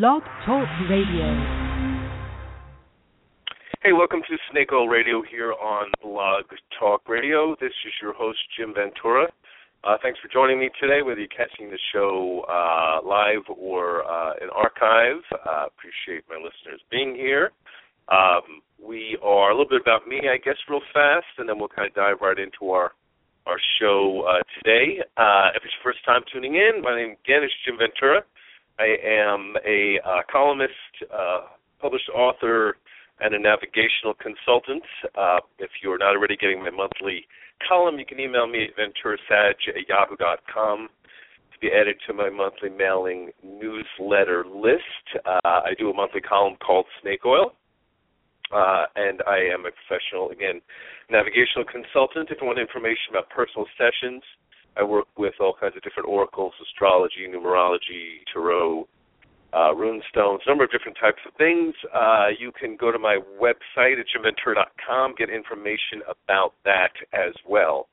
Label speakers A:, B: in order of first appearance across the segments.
A: Blog Talk Radio.
B: Hey, welcome to Snake Oil Radio here on Blog Talk Radio. This is your host, Jim Ventura. Uh, thanks for joining me today, whether you're catching the show uh, live or uh, in archive. Uh, appreciate my listeners being here. Um, we are a little bit about me, I guess, real fast, and then we'll kind of dive right into our our show uh, today. Uh, if it's your first time tuning in, my name again is Jim Ventura. I am a uh, columnist, uh, published author, and a navigational consultant. Uh, if you're not already getting my monthly column, you can email me at venturasag at yahoo.com to be added to my monthly mailing newsletter list. Uh, I do a monthly column called Snake Oil. Uh, and I am a professional, again, navigational consultant. If you want information about personal sessions, I work with all kinds of different oracles, astrology, numerology, tarot, uh, rune stones, a number of different types of things. Uh, you can go to my website at jimventura.com, get information about that as well.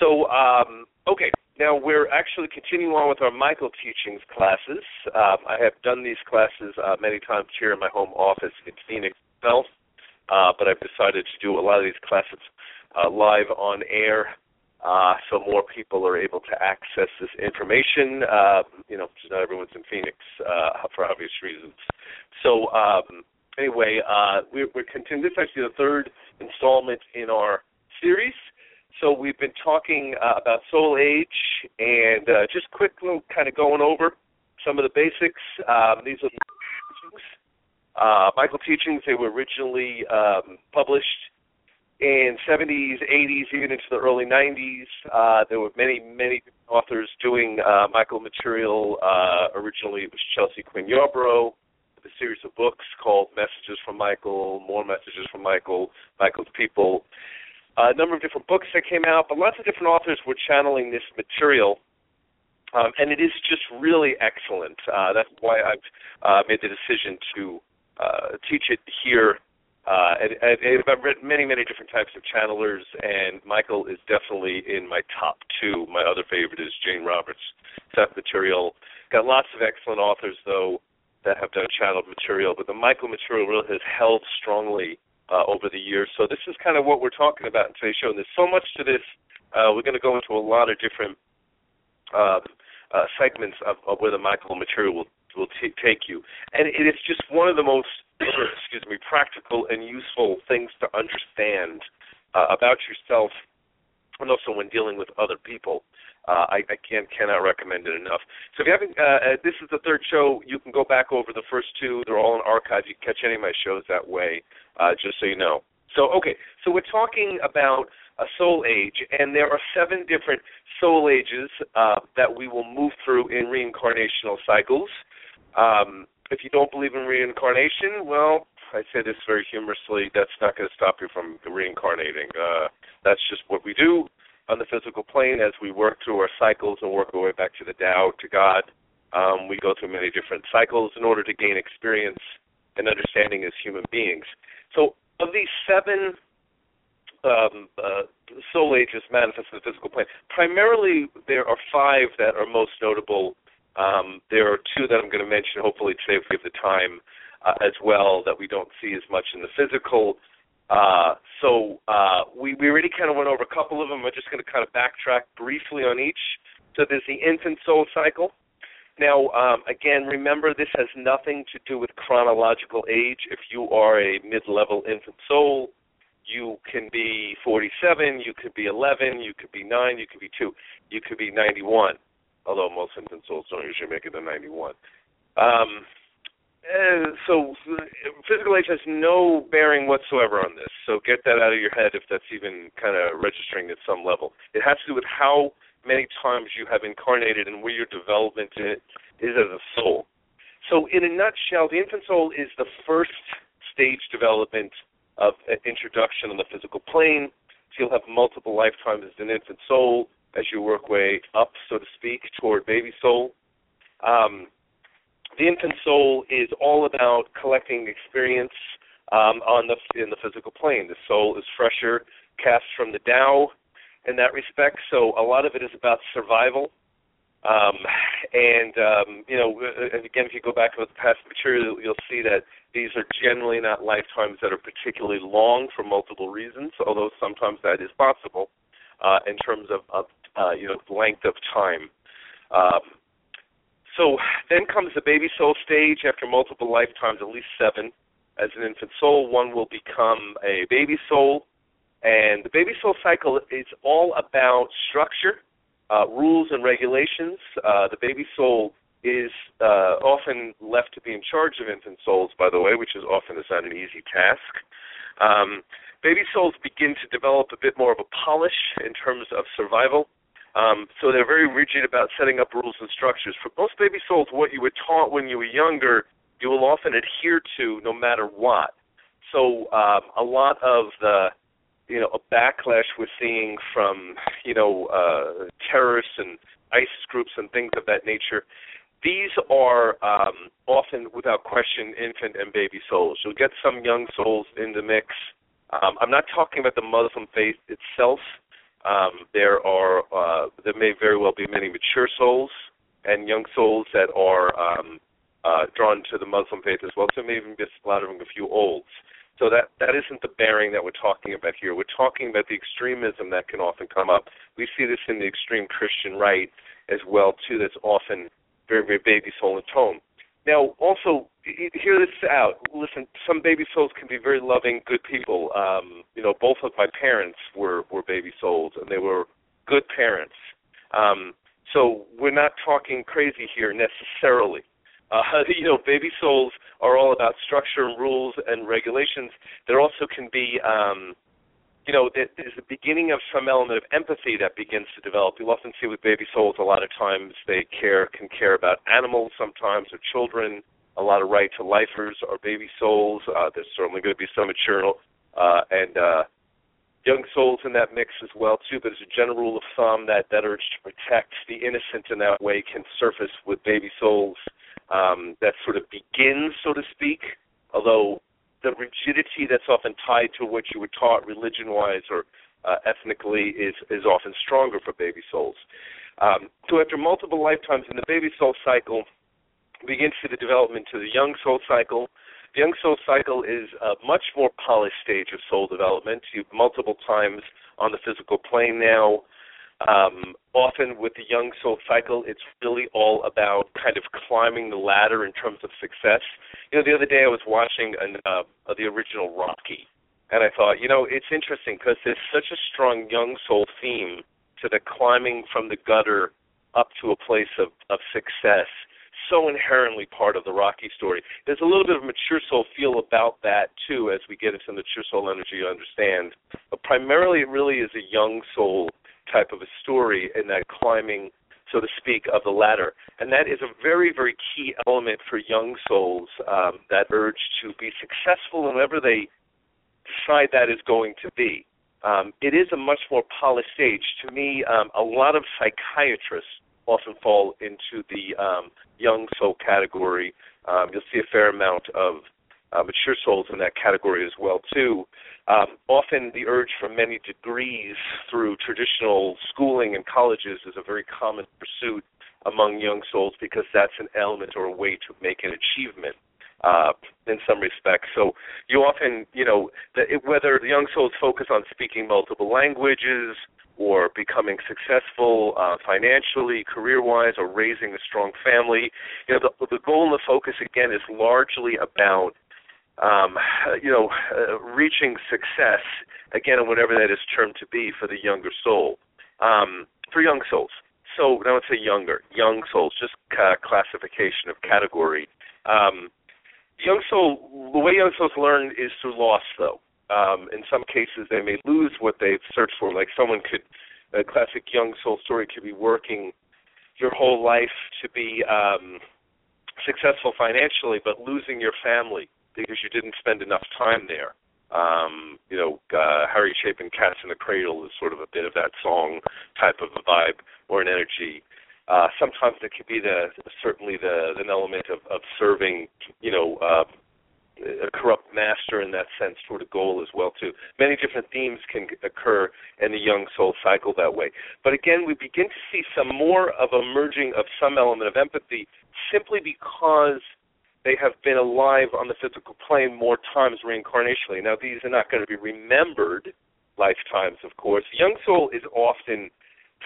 B: So, um, okay, now we're actually continuing on with our Michael teachings classes. Um, I have done these classes uh, many times here in my home office in Phoenix itself, uh, but I've decided to do a lot of these classes uh, live on air uh, so more people are able to access this information. Uh, you know, not everyone's in Phoenix uh, for obvious reasons. So um, anyway, uh, we're, we're continuing. This is actually the third installment in our series. So we've been talking uh, about Soul Age and uh, just quickly kind of going over some of the basics. Um, these are Michael Teachings. They were originally um, published in 70s, 80s, even into the early 90s. Uh, there were many, many authors doing uh, Michael material. Uh, originally, it was Chelsea Quinn Yarbro, a series of books called Messages from Michael, More Messages from Michael, Michael's People. Uh, a number of different books that came out, but lots of different authors were channeling this material. Um, and it is just really excellent. Uh, that's why I've uh, made the decision to teach it here uh, and, and I've read many, many different types of channelers, and Michael is definitely in my top two. My other favorite is Jane Roberts. That material got lots of excellent authors though that have done channeled material, but the Michael material really has held strongly uh, over the years. So this is kind of what we're talking about in today's show. And there's so much to this. Uh, we're going to go into a lot of different uh, uh, segments of, of where the Michael material will will t- take you, and it is just one of the most practical and useful things to understand uh, about yourself, and also when dealing with other people. Uh, I, I can cannot recommend it enough. So if you haven't, uh, uh, this is the third show. You can go back over the first two. They're all in archive. You can catch any of my shows that way. Uh, just so you know. So okay, so we're talking about a soul age, and there are seven different soul ages uh, that we will move through in reincarnational cycles. Um, if you don't believe in reincarnation, well, I say this very humorously, that's not going to stop you from reincarnating. Uh, that's just what we do on the physical plane as we work through our cycles and work our way back to the Tao, to God. Um, we go through many different cycles in order to gain experience and understanding as human beings. So, of these seven um, uh, soul ages manifest in the physical plane, primarily there are five that are most notable um, there are two that I'm going to mention, hopefully today, if we have the time uh, as well, that we don't see as much in the physical. Uh, so uh, we, we already kind of went over a couple of them. I'm just going to kind of backtrack briefly on each. So there's the infant soul cycle. Now, um, again, remember this has nothing to do with chronological age. If you are a mid-level infant soul, you can be 47, you could be 11, you could be 9, you could be 2, you could be 91 although most infant souls don't usually make it to 91. Um, so physical age has no bearing whatsoever on this. So get that out of your head if that's even kind of registering at some level. It has to do with how many times you have incarnated and where your development is as a soul. So in a nutshell, the infant soul is the first stage development of introduction on the physical plane. So you'll have multiple lifetimes as an infant soul as you work way up, so to speak, toward baby soul. Um, the infant soul is all about collecting experience um, on the in the physical plane. The soul is fresher, cast from the Tao in that respect. So a lot of it is about survival. Um, and um, you know, and again, if you go back to the past material, you'll see that these are generally not lifetimes that are particularly long for multiple reasons, although sometimes that is possible uh, in terms of, of uh, you know length of time. Um, so then comes the baby soul stage after multiple lifetimes, at least seven. As an infant soul, one will become a baby soul, and the baby soul cycle is all about structure uh, rules and regulations. Uh, the baby soul is uh, often left to be in charge of infant souls, by the way, which is often is not an easy task. Um, baby souls begin to develop a bit more of a polish in terms of survival. Um, so they're very rigid about setting up rules and structures. For most baby souls, what you were taught when you were younger, you will often adhere to no matter what. So um, a lot of the you know a backlash we're seeing from you know uh, terrorists and ISIS groups and things of that nature. These are um, often, without question, infant and baby souls. You'll get some young souls in the mix. Um, I'm not talking about the Muslim faith itself. Um, there are uh, there may very well be many mature souls and young souls that are um, uh, drawn to the Muslim faith as well. So maybe even be a few olds. So that that isn't the bearing that we're talking about here. We're talking about the extremism that can often come up. We see this in the extreme Christian right as well too. That's often very very baby soul in tone. Now, also hear this out. Listen, some baby souls can be very loving, good people. Um, you know, both of my parents were were baby souls, and they were good parents. Um, so we're not talking crazy here necessarily. Uh, you know, baby souls are all about structure and rules and regulations. There also can be, um, you know, there's the beginning of some element of empathy that begins to develop. You'll often see with baby souls a lot of times they care can care about animals sometimes or children. A lot of right to lifers are baby souls. Uh, there's certainly going to be some mature uh, and uh, young souls in that mix as well too. But as a general rule of thumb, that that urge to protect the innocent in that way can surface with baby souls um, that sort of begins, so to speak, although the rigidity that's often tied to what you were taught religion-wise or uh, ethnically is is often stronger for baby souls. Um, so after multiple lifetimes in the baby soul cycle, begins to the development to the young soul cycle. The young soul cycle is a much more polished stage of soul development. You multiple times on the physical plane now. Um, often with the young soul cycle, it's really all about kind of climbing the ladder in terms of success. You know, the other day I was watching an, uh, the original Rocky, and I thought, you know, it's interesting because there's such a strong young soul theme to the climbing from the gutter up to a place of, of success. So inherently part of the Rocky story. There's a little bit of mature soul feel about that too, as we get into mature soul energy. You understand, but primarily it really is a young soul type of a story in that climbing, so to speak, of the ladder. And that is a very, very key element for young souls, um, that urge to be successful in whatever they decide that is going to be. Um, it is a much more polished age. To me, um, a lot of psychiatrists often fall into the um, young soul category. Um, you'll see a fair amount of uh, mature souls in that category as well too. Um, often, the urge for many degrees through traditional schooling and colleges is a very common pursuit among young souls because that's an element or a way to make an achievement uh, in some respects. So you often, you know, the, whether the young souls focus on speaking multiple languages or becoming successful uh, financially, career-wise, or raising a strong family, you know, the, the goal and the focus again is largely about um, you know, uh, reaching success again, whatever that is termed to be for the younger soul, um, for young souls. So I would say younger, young souls, just ca- classification of category. Um, young soul, the way young souls learn is through loss, though. Um, in some cases, they may lose what they've searched for. Like someone could, a classic young soul story could be working your whole life to be um, successful financially, but losing your family because you didn't spend enough time there. Um, you know, uh, Harry Chapin, Cats in the Cradle is sort of a bit of that song type of a vibe or an energy. Uh, sometimes it could be the certainly the an element of, of serving, you know, uh, a corrupt master in that sense toward a goal as well too. Many different themes can occur in the young soul cycle that way. But again, we begin to see some more of a merging of some element of empathy simply because they have been alive on the physical plane more times reincarnationally. Now, these are not going to be remembered lifetimes, of course. Young soul is often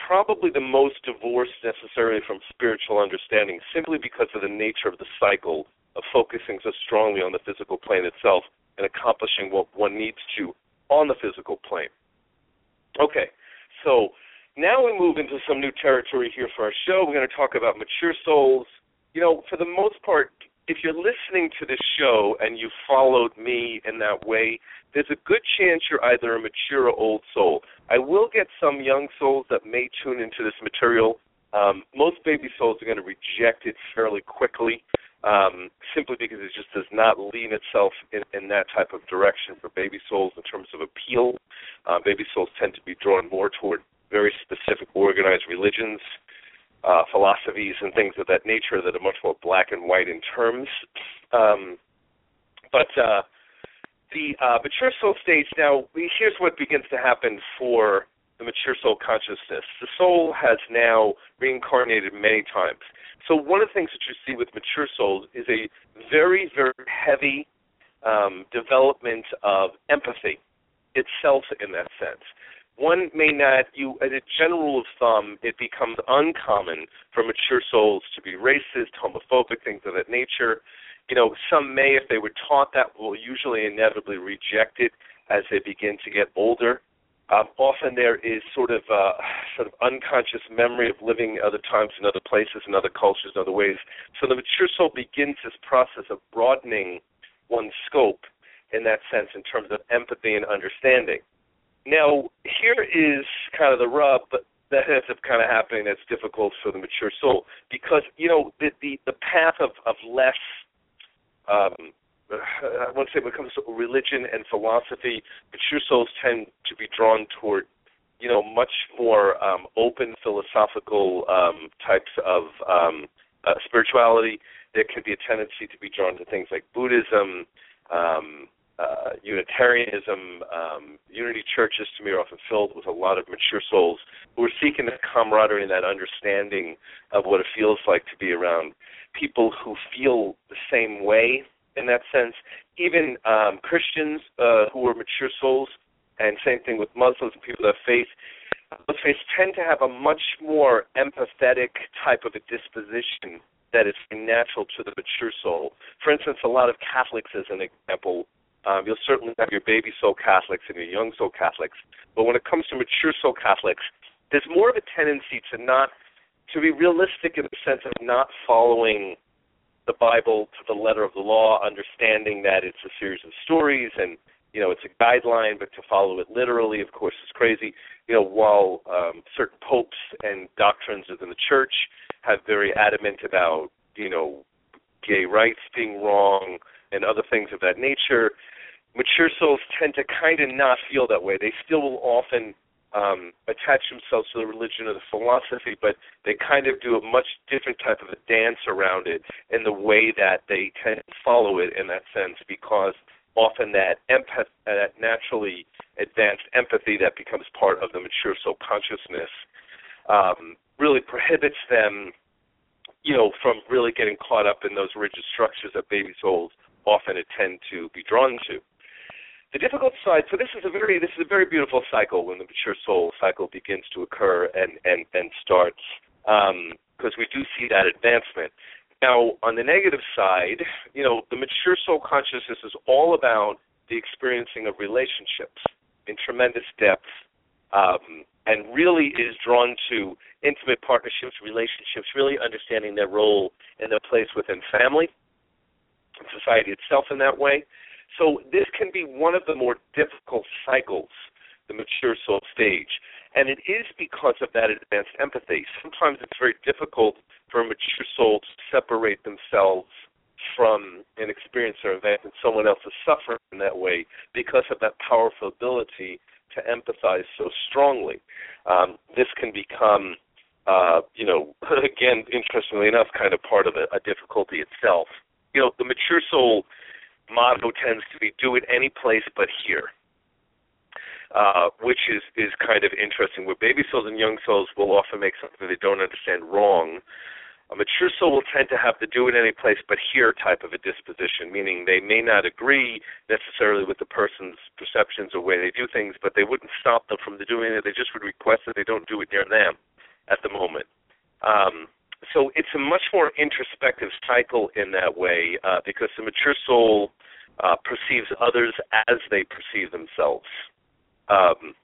B: probably the most divorced necessarily from spiritual understanding simply because of the nature of the cycle of focusing so strongly on the physical plane itself and accomplishing what one needs to on the physical plane. Okay, so now we move into some new territory here for our show. We're going to talk about mature souls. You know, for the most part, if you're listening to this show and you followed me in that way, there's a good chance you're either a mature or old soul. I will get some young souls that may tune into this material. Um, most baby souls are going to reject it fairly quickly um, simply because it just does not lean itself in, in that type of direction for baby souls in terms of appeal. Uh, baby souls tend to be drawn more toward very specific organized religions, uh, philosophies, and things of that nature that are much more black and white in terms. Um, but uh, the uh, mature soul states now, here's what begins to happen for the mature soul consciousness. The soul has now reincarnated many times. So one of the things that you see with mature souls is a very, very heavy um, development of empathy itself in that sense. One may not, you as a general rule of thumb, it becomes uncommon for mature souls to be racist, homophobic, things of that nature. You know, some may, if they were taught that, will usually inevitably reject it as they begin to get older. Um, often there is sort of uh, sort of unconscious memory of living other times in other places, in other cultures, other ways. So the mature soul begins this process of broadening one's scope in that sense, in terms of empathy and understanding. Now, here is kind of the rub, that ends up kind of happening. That's difficult for the mature soul because you know the the, the path of of less um, I want to say when it comes to religion and philosophy, mature souls tend to be drawn toward, you know, much more um, open philosophical um, types of um, uh, spirituality. There can be a tendency to be drawn to things like Buddhism, um, uh, Unitarianism, um, unity churches to me are often filled with a lot of mature souls who are seeking that camaraderie and that understanding of what it feels like to be around people who feel the same way in that sense. Even um, Christians uh, who are mature souls, and same thing with Muslims and people have faith, those faiths tend to have a much more empathetic type of a disposition that is natural to the mature soul. For instance, a lot of Catholics, as an example, um, you'll certainly have your baby soul Catholics and your young soul Catholics, but when it comes to mature soul Catholics, there's more of a tendency to not to be realistic in the sense of not following the Bible to the letter of the law, understanding that it's a series of stories and you know it's a guideline, but to follow it literally, of course, is crazy. You know, while um, certain popes and doctrines within the church have very adamant about you know gay rights being wrong and other things of that nature, mature souls tend to kind of not feel that way. They still will often um, attach themselves to the religion or the philosophy, but they kind of do a much different type of a dance around it in the way that they tend to follow it in that sense, because often that empath, that naturally advanced empathy that becomes part of the mature soul consciousness um, really prohibits them, you know, from really getting caught up in those rigid structures that baby souls often tend to be drawn to. The difficult side. So this is a very this is a very beautiful cycle when the mature soul cycle begins to occur and and and starts because um, we do see that advancement. Now, on the negative side, you know, the mature soul consciousness is all about the experiencing of relationships in tremendous depth, um, and really is drawn to intimate partnerships, relationships, really understanding their role and their place within family, and society itself in that way. So this can be one of the more difficult cycles, the mature soul stage. And it is because of that advanced empathy. Sometimes it's very difficult for a mature soul to separate themselves from an experience or event and someone else is suffering in that way because of that powerful ability to empathize so strongly. Um, this can become, uh, you know, again, interestingly enough, kind of part of a, a difficulty itself. You know, the mature soul motto tends to be "Do it any place but here." Uh, which is is kind of interesting. Where baby souls and young souls will often make something they don't understand wrong. A mature soul will tend to have the do it any place but here type of a disposition, meaning they may not agree necessarily with the person's perceptions or way they do things, but they wouldn't stop them from the doing it. They just would request that they don't do it near them at the moment. Um, so it's a much more introspective cycle in that way uh, because the mature soul uh, perceives others as they perceive themselves um,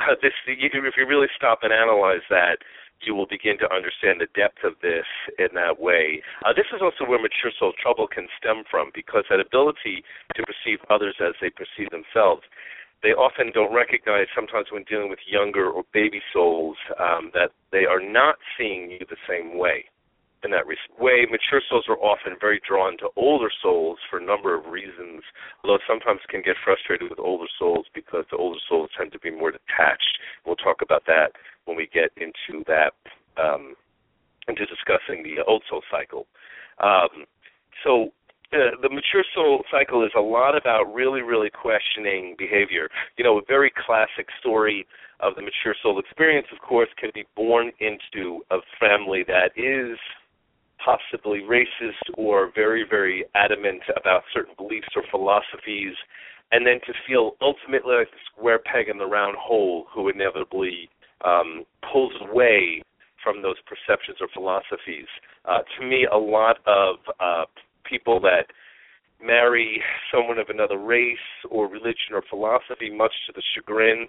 B: this if you really stop and analyze that, you will begin to understand the depth of this in that way. Uh, this is also where mature soul trouble can stem from, because that ability to perceive others as they perceive themselves, they often don't recognize sometimes when dealing with younger or baby souls um, that they are not seeing you the same way in that way. Mature souls are often very drawn to older souls for a number of reasons, although sometimes can get frustrated with older souls because the older souls tend to be more detached. We'll talk about that when we get into that, um, into discussing the old soul cycle. Um, so the mature soul cycle is a lot about really, really questioning behavior. You know, a very classic story of the mature soul experience, of course, can be born into a family that is possibly racist or very, very adamant about certain beliefs or philosophies, and then to feel ultimately like the square peg in the round hole who inevitably um, pulls away from those perceptions or philosophies. Uh, to me, a lot of uh, people that marry someone of another race or religion or philosophy, much to the chagrin,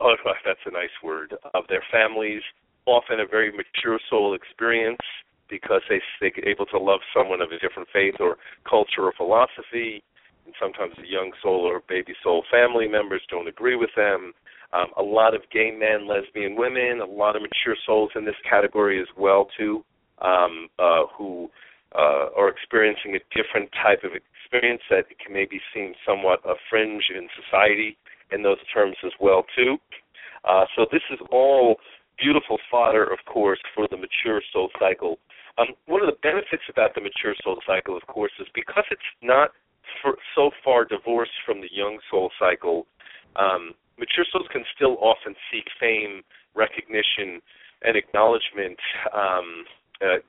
B: oh, that's a nice word, of their families, often a very mature soul experience because they they're able to love someone of a different faith or culture or philosophy. And sometimes the young soul or baby soul family members don't agree with them. Um, a lot of gay men, lesbian women, a lot of mature souls in this category as well too, um, uh, who uh, are experiencing a different type of experience that can maybe seem somewhat a fringe in society in those terms as well too. Uh, so this is all beautiful fodder, of course, for the mature soul cycle um, one of the benefits about the mature soul cycle, of course, is because it's not for, so far divorced from the young soul cycle. Um, mature souls can still often seek fame, recognition, and acknowledgement. Um, uh,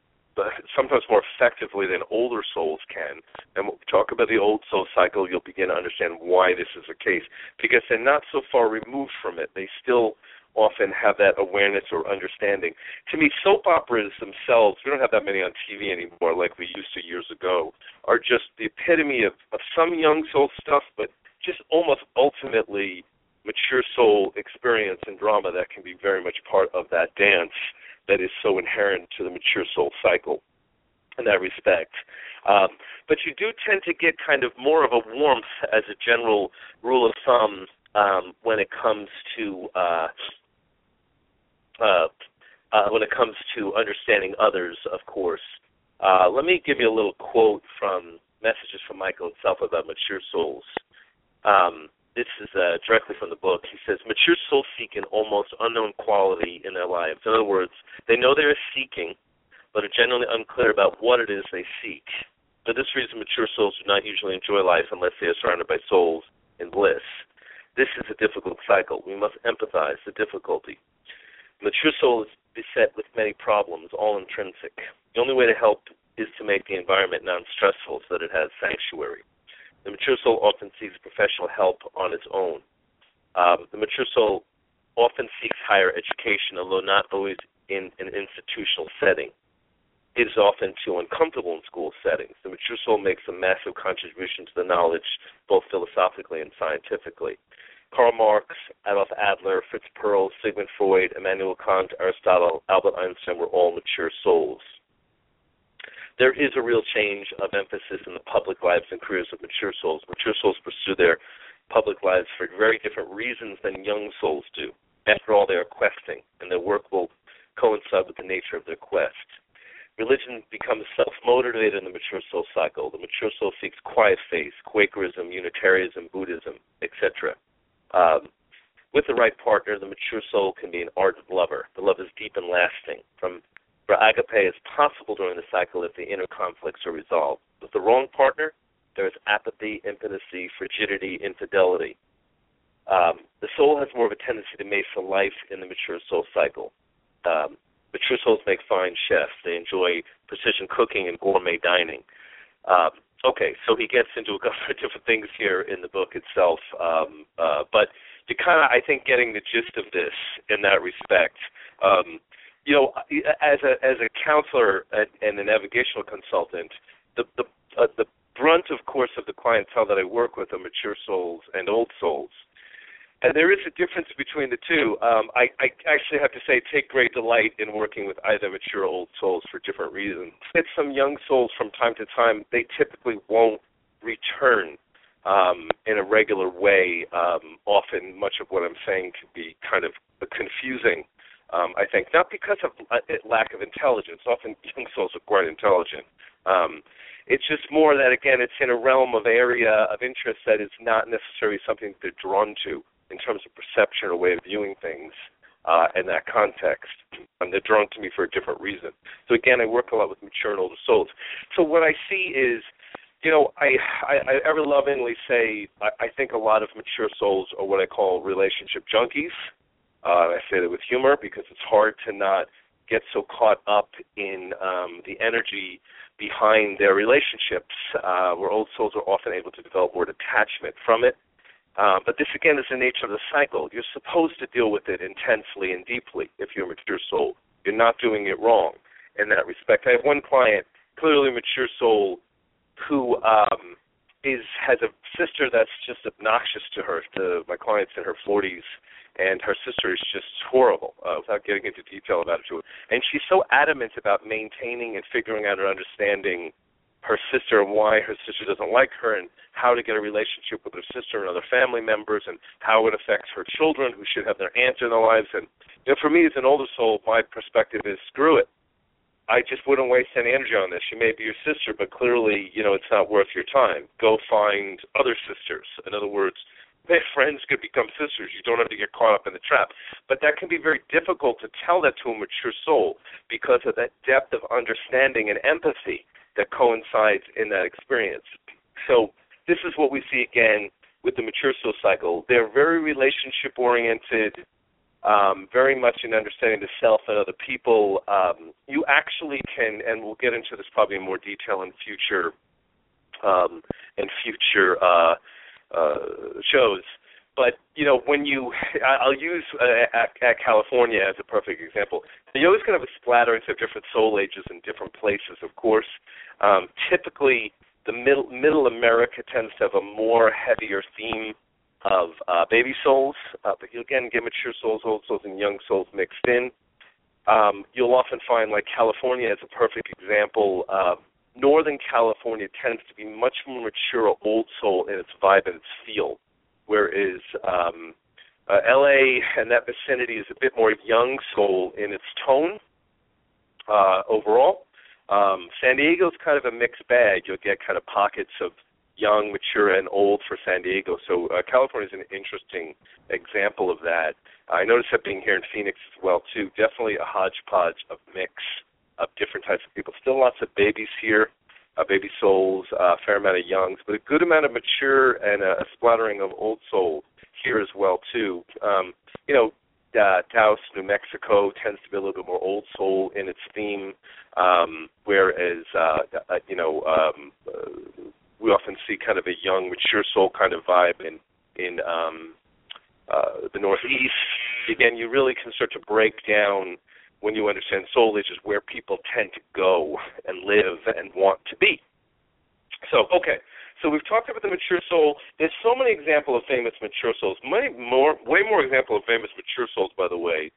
B: sometimes more effectively than older souls can. And when we talk about the old soul cycle, you'll begin to understand why this is the case. Because they're not so far removed from it. They still often have that awareness or understanding. To me, soap operas themselves, we don't have that many on TV anymore like we used to years ago, are just the epitome of, of some young soul stuff, but just almost ultimately mature soul experience and drama that can be very much part of that dance that is so inherent to the mature soul cycle in that respect. Um, but you do tend to get kind of more of a warmth as a general rule of thumb um, when it comes to uh, uh, uh, when it comes to understanding others, of course. Uh, let me give you a little quote from Messages from Michael himself about mature souls. Um, this is uh, directly from the book. He says, Mature souls seek an almost unknown quality in their lives. In other words, they know they are seeking, but are generally unclear about what it is they seek. For this reason, mature souls do not usually enjoy life unless they are surrounded by souls in bliss. This is a difficult cycle. We must empathize the difficulty. Mature soul is beset with many problems, all intrinsic. The only way to help is to make the environment non-stressful so that it has sanctuary. The mature soul often seeks professional help on its own. Um, the mature soul often seeks higher education, although not always in an institutional setting. It is often too uncomfortable in school settings. The mature soul makes a massive contribution to the knowledge, both philosophically and scientifically. Karl Marx, Adolf Adler, Fritz Perls, Sigmund Freud, Immanuel Kant, Aristotle, Albert Einstein were all mature souls. There is a real change of emphasis in the public lives and careers of mature souls. Mature souls pursue their public lives for very different reasons than young souls do. After all, they are questing, and their work will coincide with the nature of their quest. Religion becomes self motivated in the mature soul cycle. The mature soul seeks quiet faith, Quakerism, Unitarianism, Buddhism, etc. Um, with the right partner, the mature soul can be an ardent lover. The love is deep and lasting. From for agape is possible during the cycle if the inner conflicts are resolved. With the wrong partner, there's apathy, impotency, frigidity, infidelity. Um, the soul has more of a tendency to mate for life in the mature soul cycle. Um, mature souls make fine chefs. They enjoy precision cooking and gourmet dining. Um, okay, so he gets into a couple of different things here in the book itself, um, uh, but to kind of, I think, getting the gist of this in that respect, um, you know, as a as a counselor and a navigational consultant, the the uh, the brunt, of course, of the clientele that I work with are mature souls and old souls. And there is a difference between the two. Um, I, I actually have to say, take great delight in working with either mature or old souls for different reasons. It's some young souls from time to time, they typically won't return um, in a regular way. Um, often, much of what I'm saying can be kind of confusing. Um, I think not because of uh, lack of intelligence. Often, young souls are quite intelligent. Um, it's just more that again, it's in a realm of area of interest that is not necessarily something they're drawn to in terms of perception or way of viewing things uh, in that context. And they're drawn to me for a different reason. So again, I work a lot with mature and older souls. So what I see is, you know, I I, I ever lovingly say I, I think a lot of mature souls are what I call relationship junkies. Uh, I say that with humor because it's hard to not get so caught up in um, the energy behind their relationships, uh, where old souls are often able to develop more detachment from it uh, but this again is the nature of the cycle. You're supposed to deal with it intensely and deeply if you're a mature soul. You're not doing it wrong in that respect. I have one client, clearly mature soul, who um, is has a sister that's just obnoxious to her. To my client's in her 40s, and her sister is just horrible. Uh, without getting into detail about it, too, and she's so adamant about maintaining and figuring out and understanding her sister and why her sister doesn't like her and how to get a relationship with her sister and other family members and how it affects her children who should have their aunt in their lives and you know for me as an older soul my perspective is screw it I just wouldn't waste any energy on this. She may be your sister, but clearly, you know, it's not worth your time. Go find other sisters. In other words, friends could become sisters. You don't have to get caught up in the trap. But that can be very difficult to tell that to a mature soul because of that depth of understanding and empathy that coincides in that experience. So this is what we see again with the mature soul cycle. They're very relationship oriented, um, very much in understanding the self and other people. Um, you actually can, and we'll get into this probably in more detail in future um, in future uh, uh, shows. But you know, when you, I'll use uh, at, at California as a perfect example. You always kind of a splattering of different soul ages in different places, of course. Um, typically, the middle middle America tends to have a more heavier theme of uh, baby souls, uh, but you again get mature souls, old souls, and young souls mixed in. Um, you'll often find, like California, as a perfect example. Uh, Northern California tends to be much more mature, old soul in its vibe and its feel, whereas um, uh, LA and that vicinity is a bit more young soul in its tone uh, overall. Um, San Diego's kind of a mixed bag. You'll get kind of pockets of young, mature, and old for San Diego. So uh, California is an interesting example of that. I noticed that being here in Phoenix as well too. Definitely a hodgepodge of mix of different types of people. Still lots of babies here, uh, baby souls, a uh, fair amount of youngs, but a good amount of mature and a, a splattering of old souls here as well too. Um, you know, uh, Taos, New Mexico tends to be a little bit more old soul in its theme, um, whereas uh, uh, you know um, uh, we often see kind of a young, mature soul kind of vibe in in um, uh, the Northeast. Again, you really can start to break down when you understand soul ages where people tend to go and live and want to be. So, okay, so we've talked about the mature soul. There's so many examples of famous mature souls. Many more, way more examples of famous mature souls, by the way,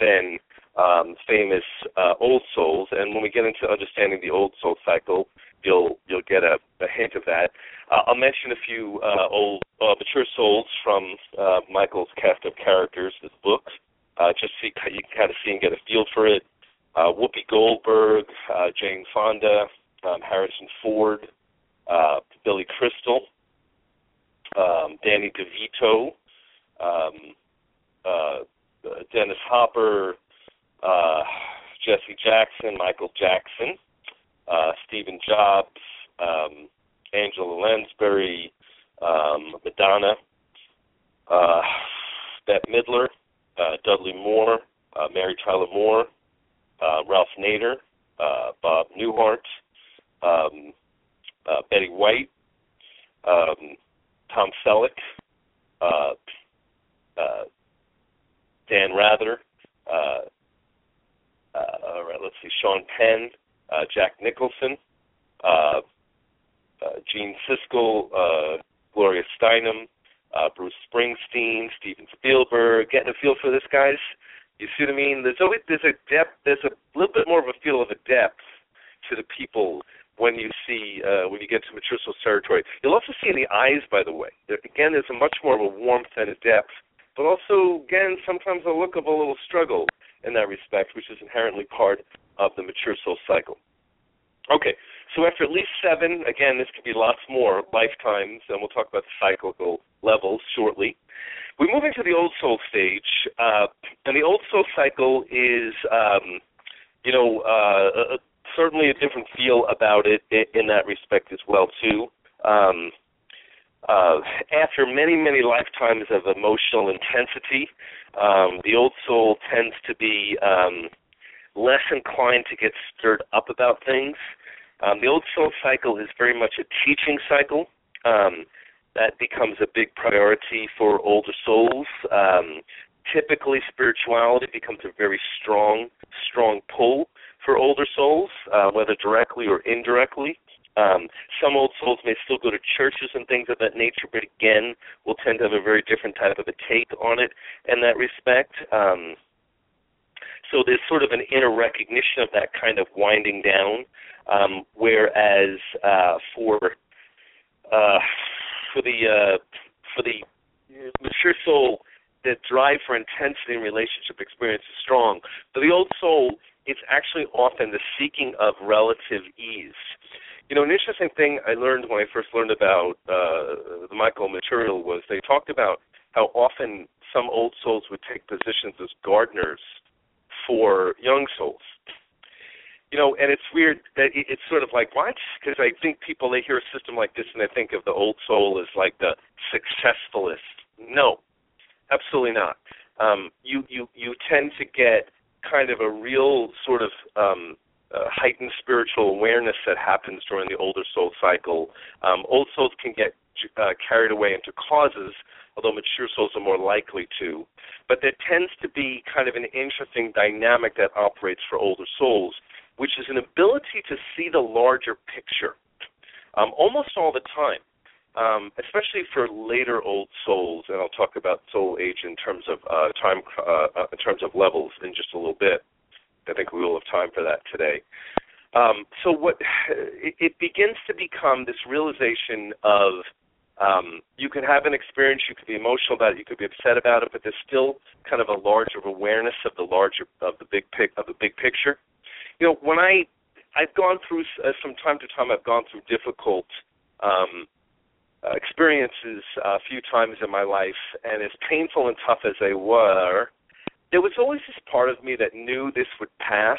B: than um, famous uh, old souls. And when we get into understanding the old soul cycle, you'll you'll get a, a hint of that. Uh, I'll mention a few uh, old uh, mature souls from uh, Michael's cast of characters, his books, uh, just so you can kind of see and get a feel for it. Uh, Whoopi Goldberg, uh, Jane Fonda, um, Harrison Ford, uh, Billy Crystal, um, Danny DeVito, um, uh, Dennis Hopper, uh, Jesse Jackson, Michael Jackson, uh, Stephen Jobs, um, Angela Lansbury, um, Madonna, uh, Bette Midler, uh, Dudley Moore, uh, Mary Tyler Moore, uh, Ralph Nader, uh, Bob Newhart, um, uh, Betty White, um, Tom Selleck, uh, uh, Dan Rather, uh, uh, all right, let's see, Sean Penn, uh, Jack Nicholson, uh, uh, Gene Siskel, uh, Gloria Steinem, uh, Bruce Springsteen, Steven Spielberg. Getting a feel for this, guys? You see what I mean? There's always there's a depth, there's a little bit more of a feel of a depth to the people when you see uh, when you get to mature soul territory. You'll also see in the eyes, by the way. There, again, there's a much more of a warmth and a depth, but also again sometimes a look of a little struggle in that respect, which is inherently part of the mature soul cycle. Okay, so after at least seven, again, this could be lots more lifetimes, and we'll talk about the cyclical levels shortly. We move into the old soul stage, uh, and the old soul cycle is, um, you know, uh, certainly a different feel about it in that respect as well too. Um, uh, after many, many lifetimes of emotional intensity, um, the old soul tends to be um, less inclined to get stirred up about things. Um, the old soul cycle is very much a teaching cycle. Um, that becomes a big priority for older souls. Um, typically, spirituality becomes a very strong, strong pull for older souls, uh, whether directly or indirectly. Um, some old souls may still go to churches and things of that nature, but again, will tend to have a very different type of a take on it in that respect. Um, so there's sort of an inner recognition of that kind of winding down, um, whereas uh, for uh, for the uh, for the mature soul, the drive for intensity in relationship experience is strong. For the old soul, it's actually often the seeking of relative ease. You know, an interesting thing I learned when I first learned about uh, the Michael material was they talked about how often some old souls would take positions as gardeners for young souls you know, and it's weird that it's sort of like what? Because I think people they hear a system like this and they think of the old soul as like the successfulest. No, absolutely not. Um, you you you tend to get kind of a real sort of um, uh, heightened spiritual awareness that happens during the older soul cycle. Um, old souls can get uh, carried away into causes, although mature souls are more likely to. But there tends to be kind of an interesting dynamic that operates for older souls which is an ability to see the larger picture um, almost all the time. Um, especially for later old souls, and I'll talk about soul age in terms of uh, time, uh, uh, in terms of levels, in just a little bit. I think we will have time for that today. Um, so what it, it, begins to become this realization of um, you can have an experience, you could be emotional about it, you could be upset about it, but there's still kind of a larger awareness of the larger of the big pic of the big picture. You know, when I I've gone through uh, from time to time, I've gone through difficult um, uh, experiences uh, a few times in my life, and as painful and tough as they were, there was always this part of me that knew this would pass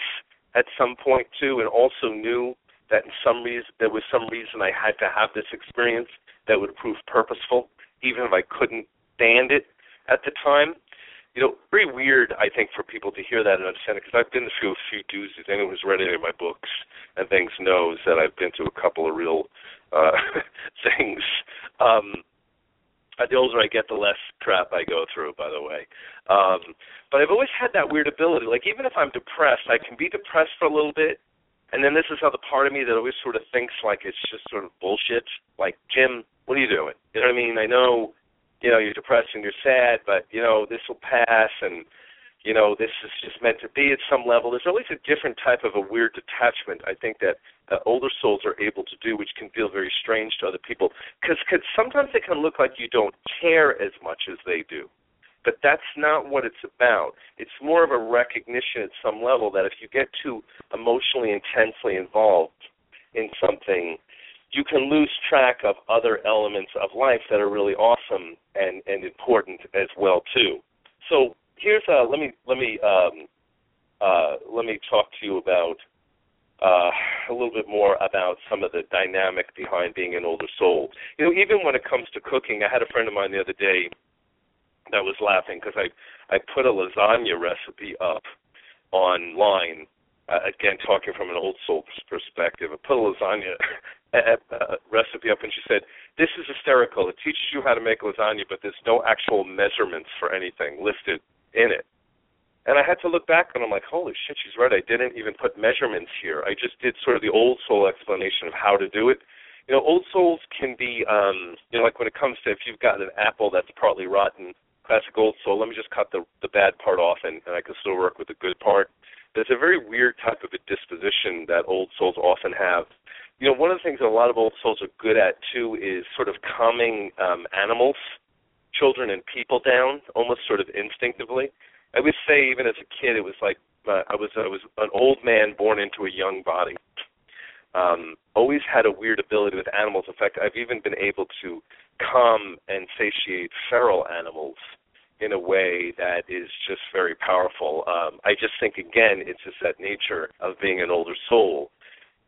B: at some point too, and also knew that in some reason there was some reason I had to have this experience that would prove purposeful, even if I couldn't stand it at the time you know, very weird, I think, for people to hear that and understand it, because I've been through a few doozies. Anyone who's read any of my books and things knows that I've been through a couple of real uh, things. Um, the older I get, the less crap I go through, by the way. Um, but I've always had that weird ability. Like, even if I'm depressed, I can be depressed for a little bit, and then this is how the part of me that always sort of thinks like it's just sort of bullshit. Like, Jim, what are you doing? You know what I mean? I know you know, you're depressed and you're sad, but you know, this will pass and you know, this is just meant to be at some level. There's always a different type of a weird detachment I think that uh, older souls are able to do, which can feel very strange to other people. Because cause sometimes it can look like you don't care as much as they do. But that's not what it's about. It's more of a recognition at some level that if you get too emotionally intensely involved in something, you can lose track of other elements of life that are really awesome and and important as well too. So here's uh let me let me um uh let me talk to you about uh, a little bit more about some of the dynamic behind being an older soul. You know, even when it comes to cooking, I had a friend of mine the other day that was laughing because I I put a lasagna recipe up online. Uh, again, talking from an old soul's perspective, I put a lasagna uh, recipe up, and she said, "This is hysterical. It teaches you how to make lasagna, but there's no actual measurements for anything listed in it." And I had to look back and I'm like, holy shit, she's right. I didn't even put measurements here. I just did sort of the old soul explanation of how to do it. You know, old souls can be, um, you know, like when it comes to if you've got an apple that's partly rotten, classic old soul, let me just cut the the bad part off and, and I can still work with the good part. There's a very weird type of a disposition that old souls often have. You know, one of the things that a lot of old souls are good at too is sort of calming um, animals, children, and people down, almost sort of instinctively. I would say even as a kid, it was like uh, I was I was an old man born into a young body. Um, always had a weird ability with animals. In fact, I've even been able to calm and satiate feral animals in a way that is just very powerful. Um, I just think again, it's just that nature of being an older soul,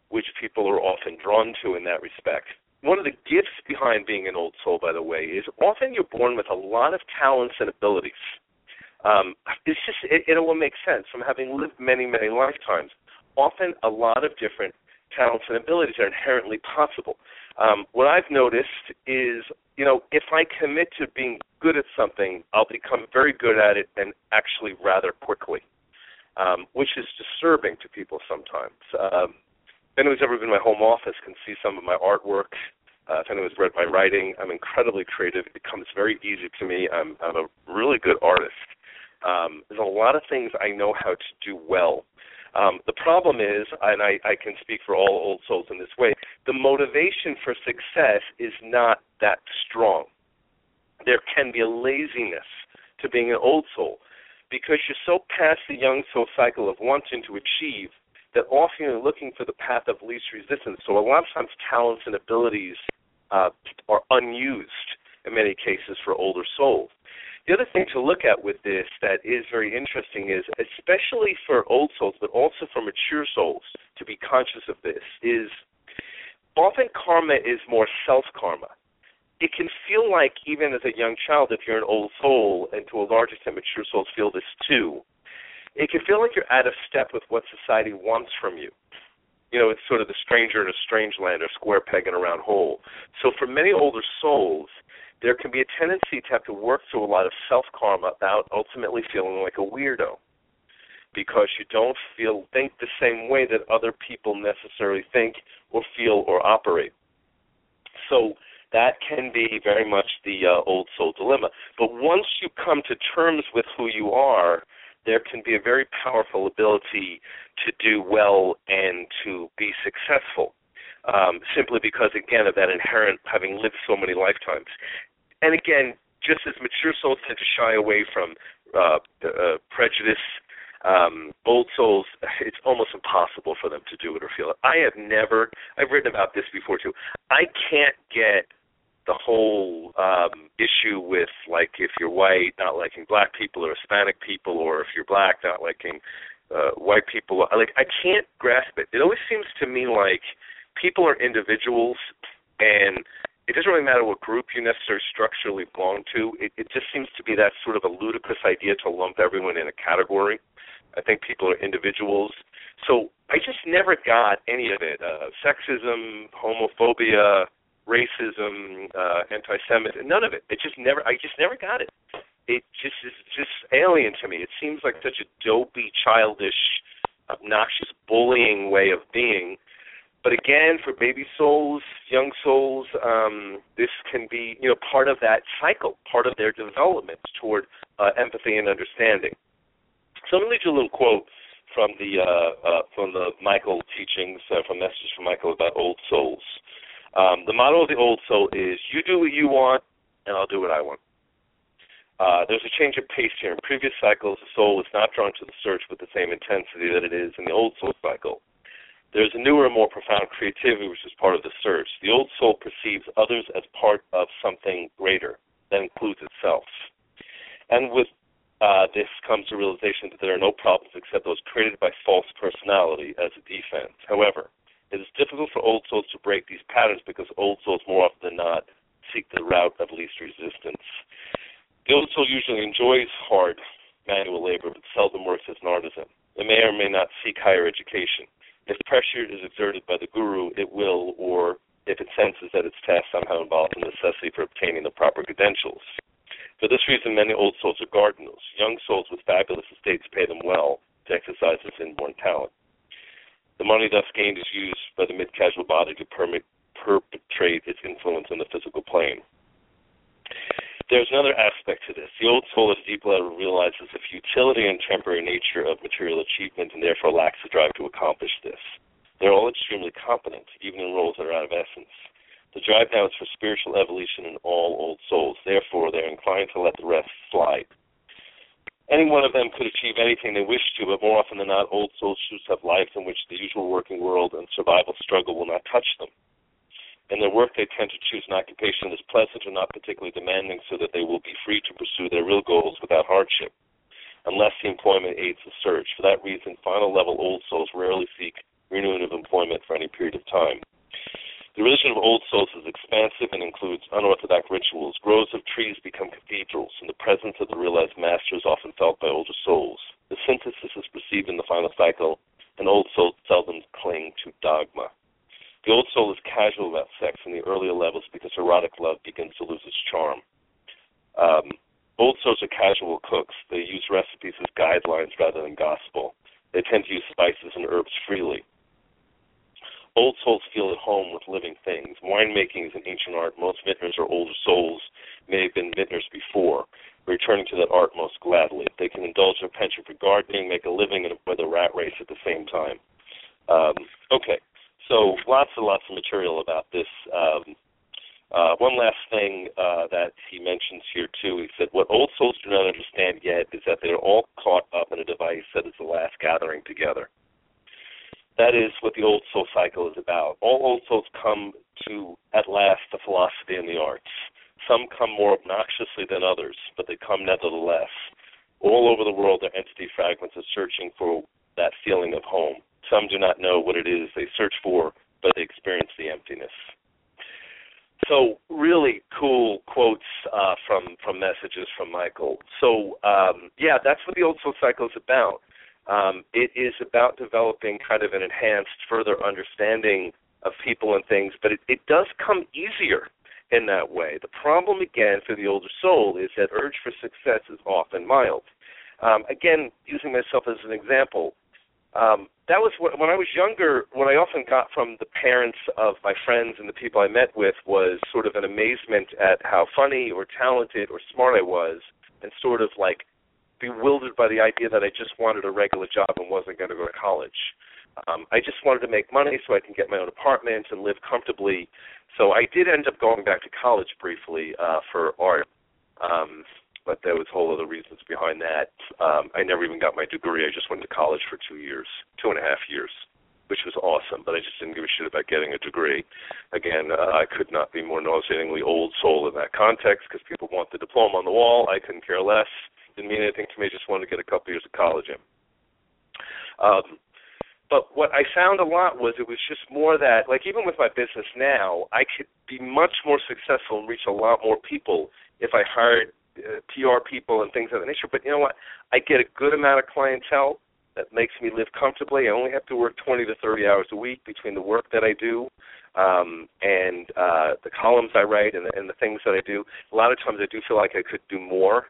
B: which people are often drawn to in that respect. One of the gifts behind being an old soul, by the way, is often you're born with a lot of talents and abilities um, it's just it, it will make sense from having lived many many lifetimes. Often, a lot of different talents and abilities are inherently possible. Um, what I've noticed is, you know, if I commit to being good at something, I'll become very good at it and actually rather quickly, um, which is disturbing to people sometimes. Um, if anyone's ever been in my home office can see some of my artwork. Uh, if anyone's read my writing, I'm incredibly creative. It comes very easy to me. I'm, I'm a really good artist. Um, there's a lot of things I know how to do well. Um, the problem is, and I, I can speak for all old souls in this way, the motivation for success is not that strong. There can be a laziness to being an old soul because you're so past the young soul cycle of wanting to achieve that often you're looking for the path of least resistance. So a lot of times talents and abilities uh, are unused in many cases for older souls. The other thing to look at with this that is very interesting is, especially for old souls, but also for mature souls, to be conscious of this, is often karma is more self karma. It can feel like, even as a young child, if you're an old soul, and to a large extent mature souls feel this too, it can feel like you're out of step with what society wants from you. You know, it's sort of the stranger in a strange land or square peg in a round hole. So for many older souls, there can be a tendency to have to work through a lot of self karma about ultimately feeling like a weirdo because you don't feel think the same way that other people necessarily think or feel or operate. So that can be very much the uh, old soul dilemma. But once you come to terms with who you are, there can be a very powerful ability to do well and to be successful. Um, simply because, again, of that inherent having lived so many lifetimes and again, just as mature souls tend to shy away from uh, uh, prejudice, um, old souls, it's almost impossible for them to do it or feel it. I have never, I've written about this before too. I can't get the whole um, issue with like if you're white not liking black people or Hispanic people, or if you're black not liking uh, white people. Like I can't grasp it. It always seems to me like people are individuals, and it doesn't really matter what group you necessarily structurally belong to. It, it just seems to be that sort of a ludicrous idea to lump everyone in a category. I think people are individuals. So I just never got any of it. Uh, sexism, homophobia, racism, uh, anti-Semitism, none of it. It just never. I just never got it. It just is just alien to me. It seems like such a dopey, childish, obnoxious, bullying way of being but again, for baby souls, young souls, um, this can be you know part of that cycle, part of their development toward uh, empathy and understanding. So I'm going to read you a little quote from the uh, uh, from the Michael teachings, uh, from messages from Michael about old souls. Um, the motto of the old soul is "You do what you want, and I'll do what I want." Uh, there's a change of pace here. In previous cycles, the soul is not drawn to the search with the same intensity that it is in the old soul cycle. There's a newer, and more profound creativity which is part of the search. The old soul perceives others as part of something greater that includes itself. And with uh, this comes to realization that there are no problems except those created by false personality as a defense. However, it is difficult for old souls to break these patterns because old souls more often than not seek the route of least resistance. The old soul usually enjoys hard manual labor but seldom works as an artisan. It may or may not seek higher education. If pressure is exerted by the guru, it will, or if it senses that its task somehow involves the necessity for obtaining the proper credentials. For this reason, many old souls are gardeners. Young souls with fabulous estates pay them well to exercise this inborn talent. The money thus gained is used by the mid-causal body to permit, perpetrate its influence on the physical plane. There's another aspect to this. The old soul at a deep level realizes the futility and temporary nature of material achievement and therefore lacks the drive to accomplish this. They're all extremely competent, even in roles that are out of essence. The drive now is for spiritual evolution in all old souls. Therefore, they're inclined to let the rest slide. Any one of them could achieve anything they wish to, but more often than not, old souls choose to have lives in which the usual working world and survival struggle will not touch them. In their work, they tend to choose an occupation that is pleasant or not particularly demanding so that they will be free to pursue their real goals without hardship, unless the employment aids the search. For that reason, final level old souls rarely seek renewing of employment for any period of time. The religion of old souls is expansive and includes unorthodox rituals. Groves of trees become cathedrals, and the presence of the realized master is often felt by older souls. The synthesis is perceived in the final cycle, and old souls seldom cling to dogma. The old soul is casual about sex in the earlier levels because erotic love begins to lose its charm. Um, old souls are casual cooks. They use recipes as guidelines rather than gospel. They tend to use spices and herbs freely. Old souls feel at home with living things. Winemaking is an ancient art. Most vintners are older souls, may have been vintners before, returning to that art most gladly. They can indulge their penchant for gardening, make a living, and avoid the rat race at the same time. Um, okay, so lots and lots of material about this. Um, uh, one last thing uh, that he mentions here too. He said, "What old souls do not understand yet is that they are all caught up in a device that is the last gathering together." that is what the old soul cycle is about. All old souls come to, at last, the philosophy and the arts. Some come more obnoxiously than others, but they come nevertheless. All over the world, their entity fragments are searching for that feeling of home. Some do not know what it is they search for, but they experience the emptiness. So really cool quotes uh, from from messages from Michael. So um, yeah, that's what the old soul cycle is about. Um, it is about developing kind of an enhanced, further understanding of people and things, but it, it does come easier in that way. The problem, again, for the older soul is that urge for success is often mild. Um, again, using myself as an example, um, that was what, when I was younger. What I often got from the parents of my friends and the people I met with was sort of an amazement at how funny or talented or smart I was, and sort of like bewildered by the idea that I just wanted a regular job and wasn't going to go to college. Um, I just wanted to make money so I can get my own apartment and live comfortably. So I did end up going back to college briefly uh, for art, um, but there was whole other reasons behind that. Um, I never even got my degree. I just went to college for two years, two and a half years, which was awesome. But I just didn't give a shit about getting a degree. Again, uh, I could not be more nauseatingly old soul in that context because people want the diploma on the wall. I couldn't care less didn't mean anything to me. Just wanted to get a couple years of college in. Um, but what I found a lot was it was just more that, like even with my business now, I could be much more successful and reach a lot more people if I hired uh, PR people and things of that nature. But you know what? I get a good amount of clientele that makes me live comfortably. I only have to work 20 to 30 hours a week between the work that I do um, and uh, the columns I write and the, and the things that I do. A lot of times I do feel like I could do more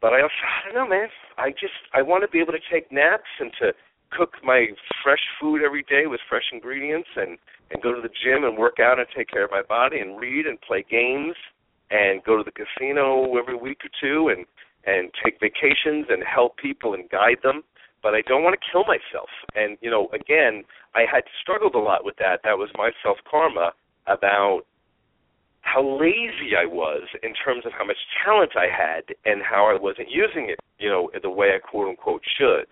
B: but I also, I don't know, man. I just I want to be able to take naps and to cook my fresh food every day with fresh ingredients and and go to the gym and work out and take care of my body and read and play games and go to the casino every week or two and and take vacations and help people and guide them but I don't want to kill myself and you know again I had struggled a lot with that that was my self karma about how lazy I was in terms of how much talent I had and how I wasn't using it, you know, the way I quote unquote should.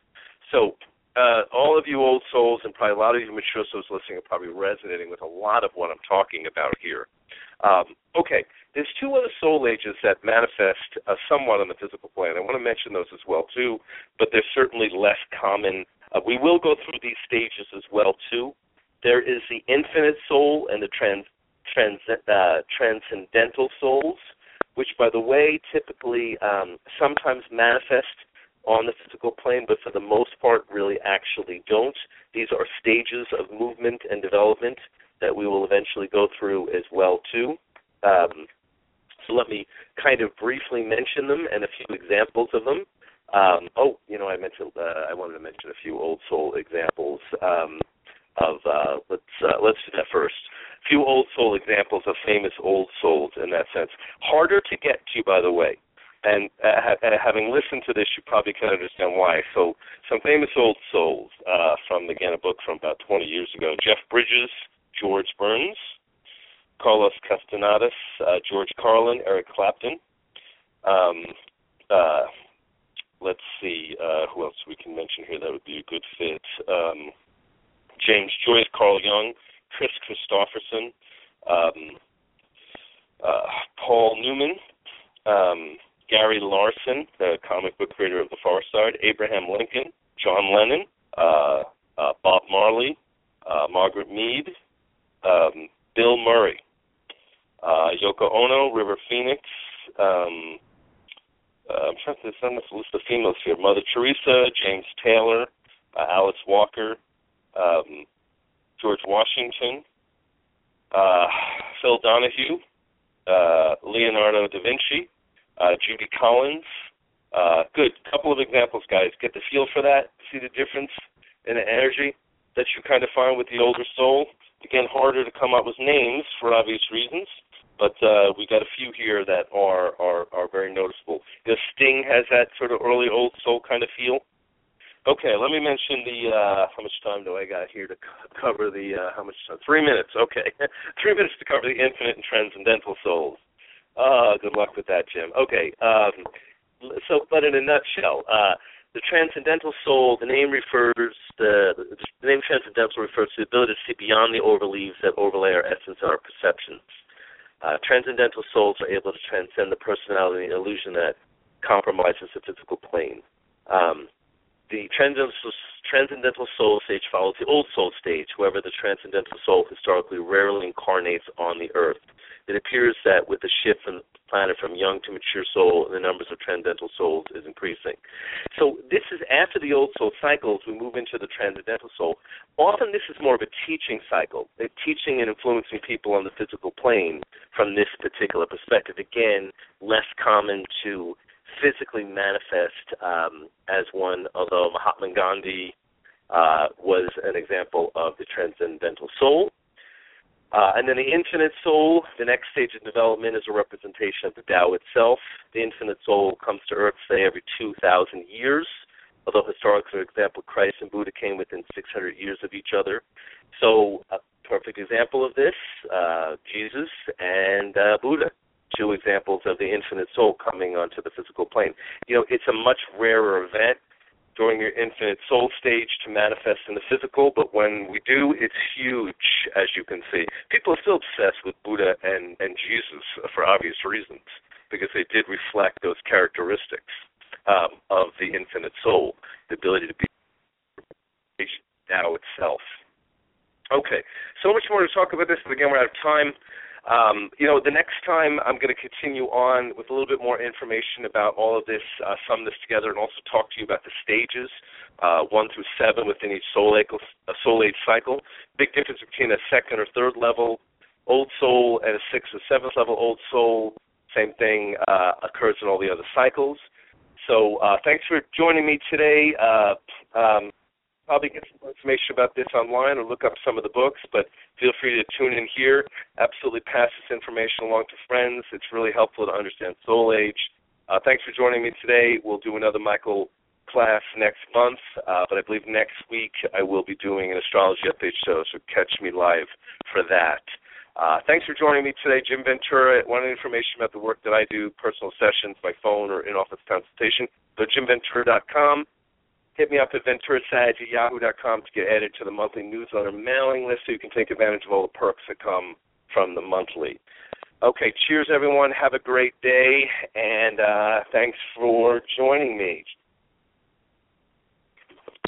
B: So uh, all of you old souls and probably a lot of you mature souls listening are probably resonating with a lot of what I'm talking about here. Um, okay, there's two other soul ages that manifest uh, somewhat on the physical plane. I want to mention those as well too, but they're certainly less common. Uh, we will go through these stages as well too. There is the infinite soul and the trans, trans uh, transcendental souls, which, by the way, typically um, sometimes manifest on the physical plane, but for the most part, really actually don't. These are stages of movement and development that we will eventually go through as well too. Um, so let me kind of briefly mention them and a few examples of them. Um, oh, you know, I mentioned uh, I wanted to mention a few old soul examples um, of. Uh, let's uh, let's do that first. A few old soul examples of famous old souls in that sense. Harder to get to, by the way. And uh, uh, having listened to this, you probably can understand why. So, some famous old souls uh, from again a book from about 20 years ago. Jeff Bridges, George Burns, Carlos Castanedas, uh, George Carlin, Eric Clapton. Um, uh, let's see uh, who else we can mention here that would be a good fit. Um, James Joyce, Carl Jung, Kris Kristofferson, um, uh, Paul Newman, um, Gary Larson, the comic book creator of The Far Side, Abraham Lincoln, John Lennon, uh, uh, Bob Marley, uh, Margaret Mead, um, Bill Murray, uh, Yoko Ono, River Phoenix. Um, uh, I'm trying to send this list of females here: Mother Teresa, James Taylor, uh, Alice Walker, um, George Washington, uh, Phil Donahue, uh, Leonardo da Vinci, uh, Judy Collins. Uh, good. Couple of examples, guys. Get the feel for that. See the difference in the energy that you kind of find with the older soul. Again, harder to come up with names for obvious reasons, but uh, we got a few here that are are are very noticeable. The Sting has that sort of early old soul kind of feel. Okay, let me mention the uh how much time do I got here to c- cover the uh how much time? 3 minutes. Okay. 3 minutes to cover the infinite and transcendental souls. Uh good luck with that, Jim. Okay. Um so but in a nutshell, uh the transcendental soul, the name refers the, the name transcendental refers to the ability to see beyond the overleaves that overlay our essence and our perceptions. Uh, transcendental souls are able to transcend the personality illusion that compromises the physical plane. Um, the transcendental, soul stage follows the old soul stage. However, the transcendental soul historically rarely incarnates on the earth. It appears that with the shift from planet from young to mature soul, the numbers of transcendental souls is increasing. So this is after the old soul cycles, we move into the transcendental soul. Often this is more of a teaching cycle, teaching and influencing people on the physical plane from this particular perspective. Again, less common to physically manifest um, as one, although Mahatma Gandhi uh, was an example of the transcendental soul. Uh, and then the infinite soul, the next stage of development is a representation of the Tao itself. The infinite soul comes to Earth, say, every 2,000 years, although historically, for example, Christ and Buddha came within 600 years of each other. So, a perfect example of this, uh, Jesus and uh, Buddha, two examples of the infinite soul coming onto the physical plane. You know, it's a much rarer event during your infinite soul stage to manifest in the physical, but when we do, it's huge, as you can see. People are still obsessed with Buddha and, and Jesus for obvious reasons, because they did reflect those characteristics um, of the infinite soul, the ability to be now itself. Okay, so much more to talk about this, but again, we're out of time. Um, you know, the next time I'm going to continue on with a little bit more information about all of this, uh, sum this together, and also talk to you about the stages, uh, one through seven within each soul age, uh, soul age cycle. Big difference between a second or third level old soul and a sixth or seventh level old soul. Same thing uh, occurs in all the other cycles. So uh, thanks for joining me today. Uh, um, probably get some information about this online or look up some of the books, but feel free to tune in here. Absolutely pass this information along to friends. It's really helpful to understand Soul Age. Uh, thanks for joining me today. We'll do another Michael class next month, uh, but I believe next week I will be doing an astrology update show, so catch me live for that. Uh, thanks for joining me today, Jim Ventura. Wanted information about the work that I do, personal sessions by phone or in-office consultation, go to jimventura.com hit me up at venturasage at yahoo.com to get added to the monthly newsletter mailing list so you can take advantage of all the perks that come from the monthly. Okay, cheers, everyone. Have a great day, and uh, thanks for joining me.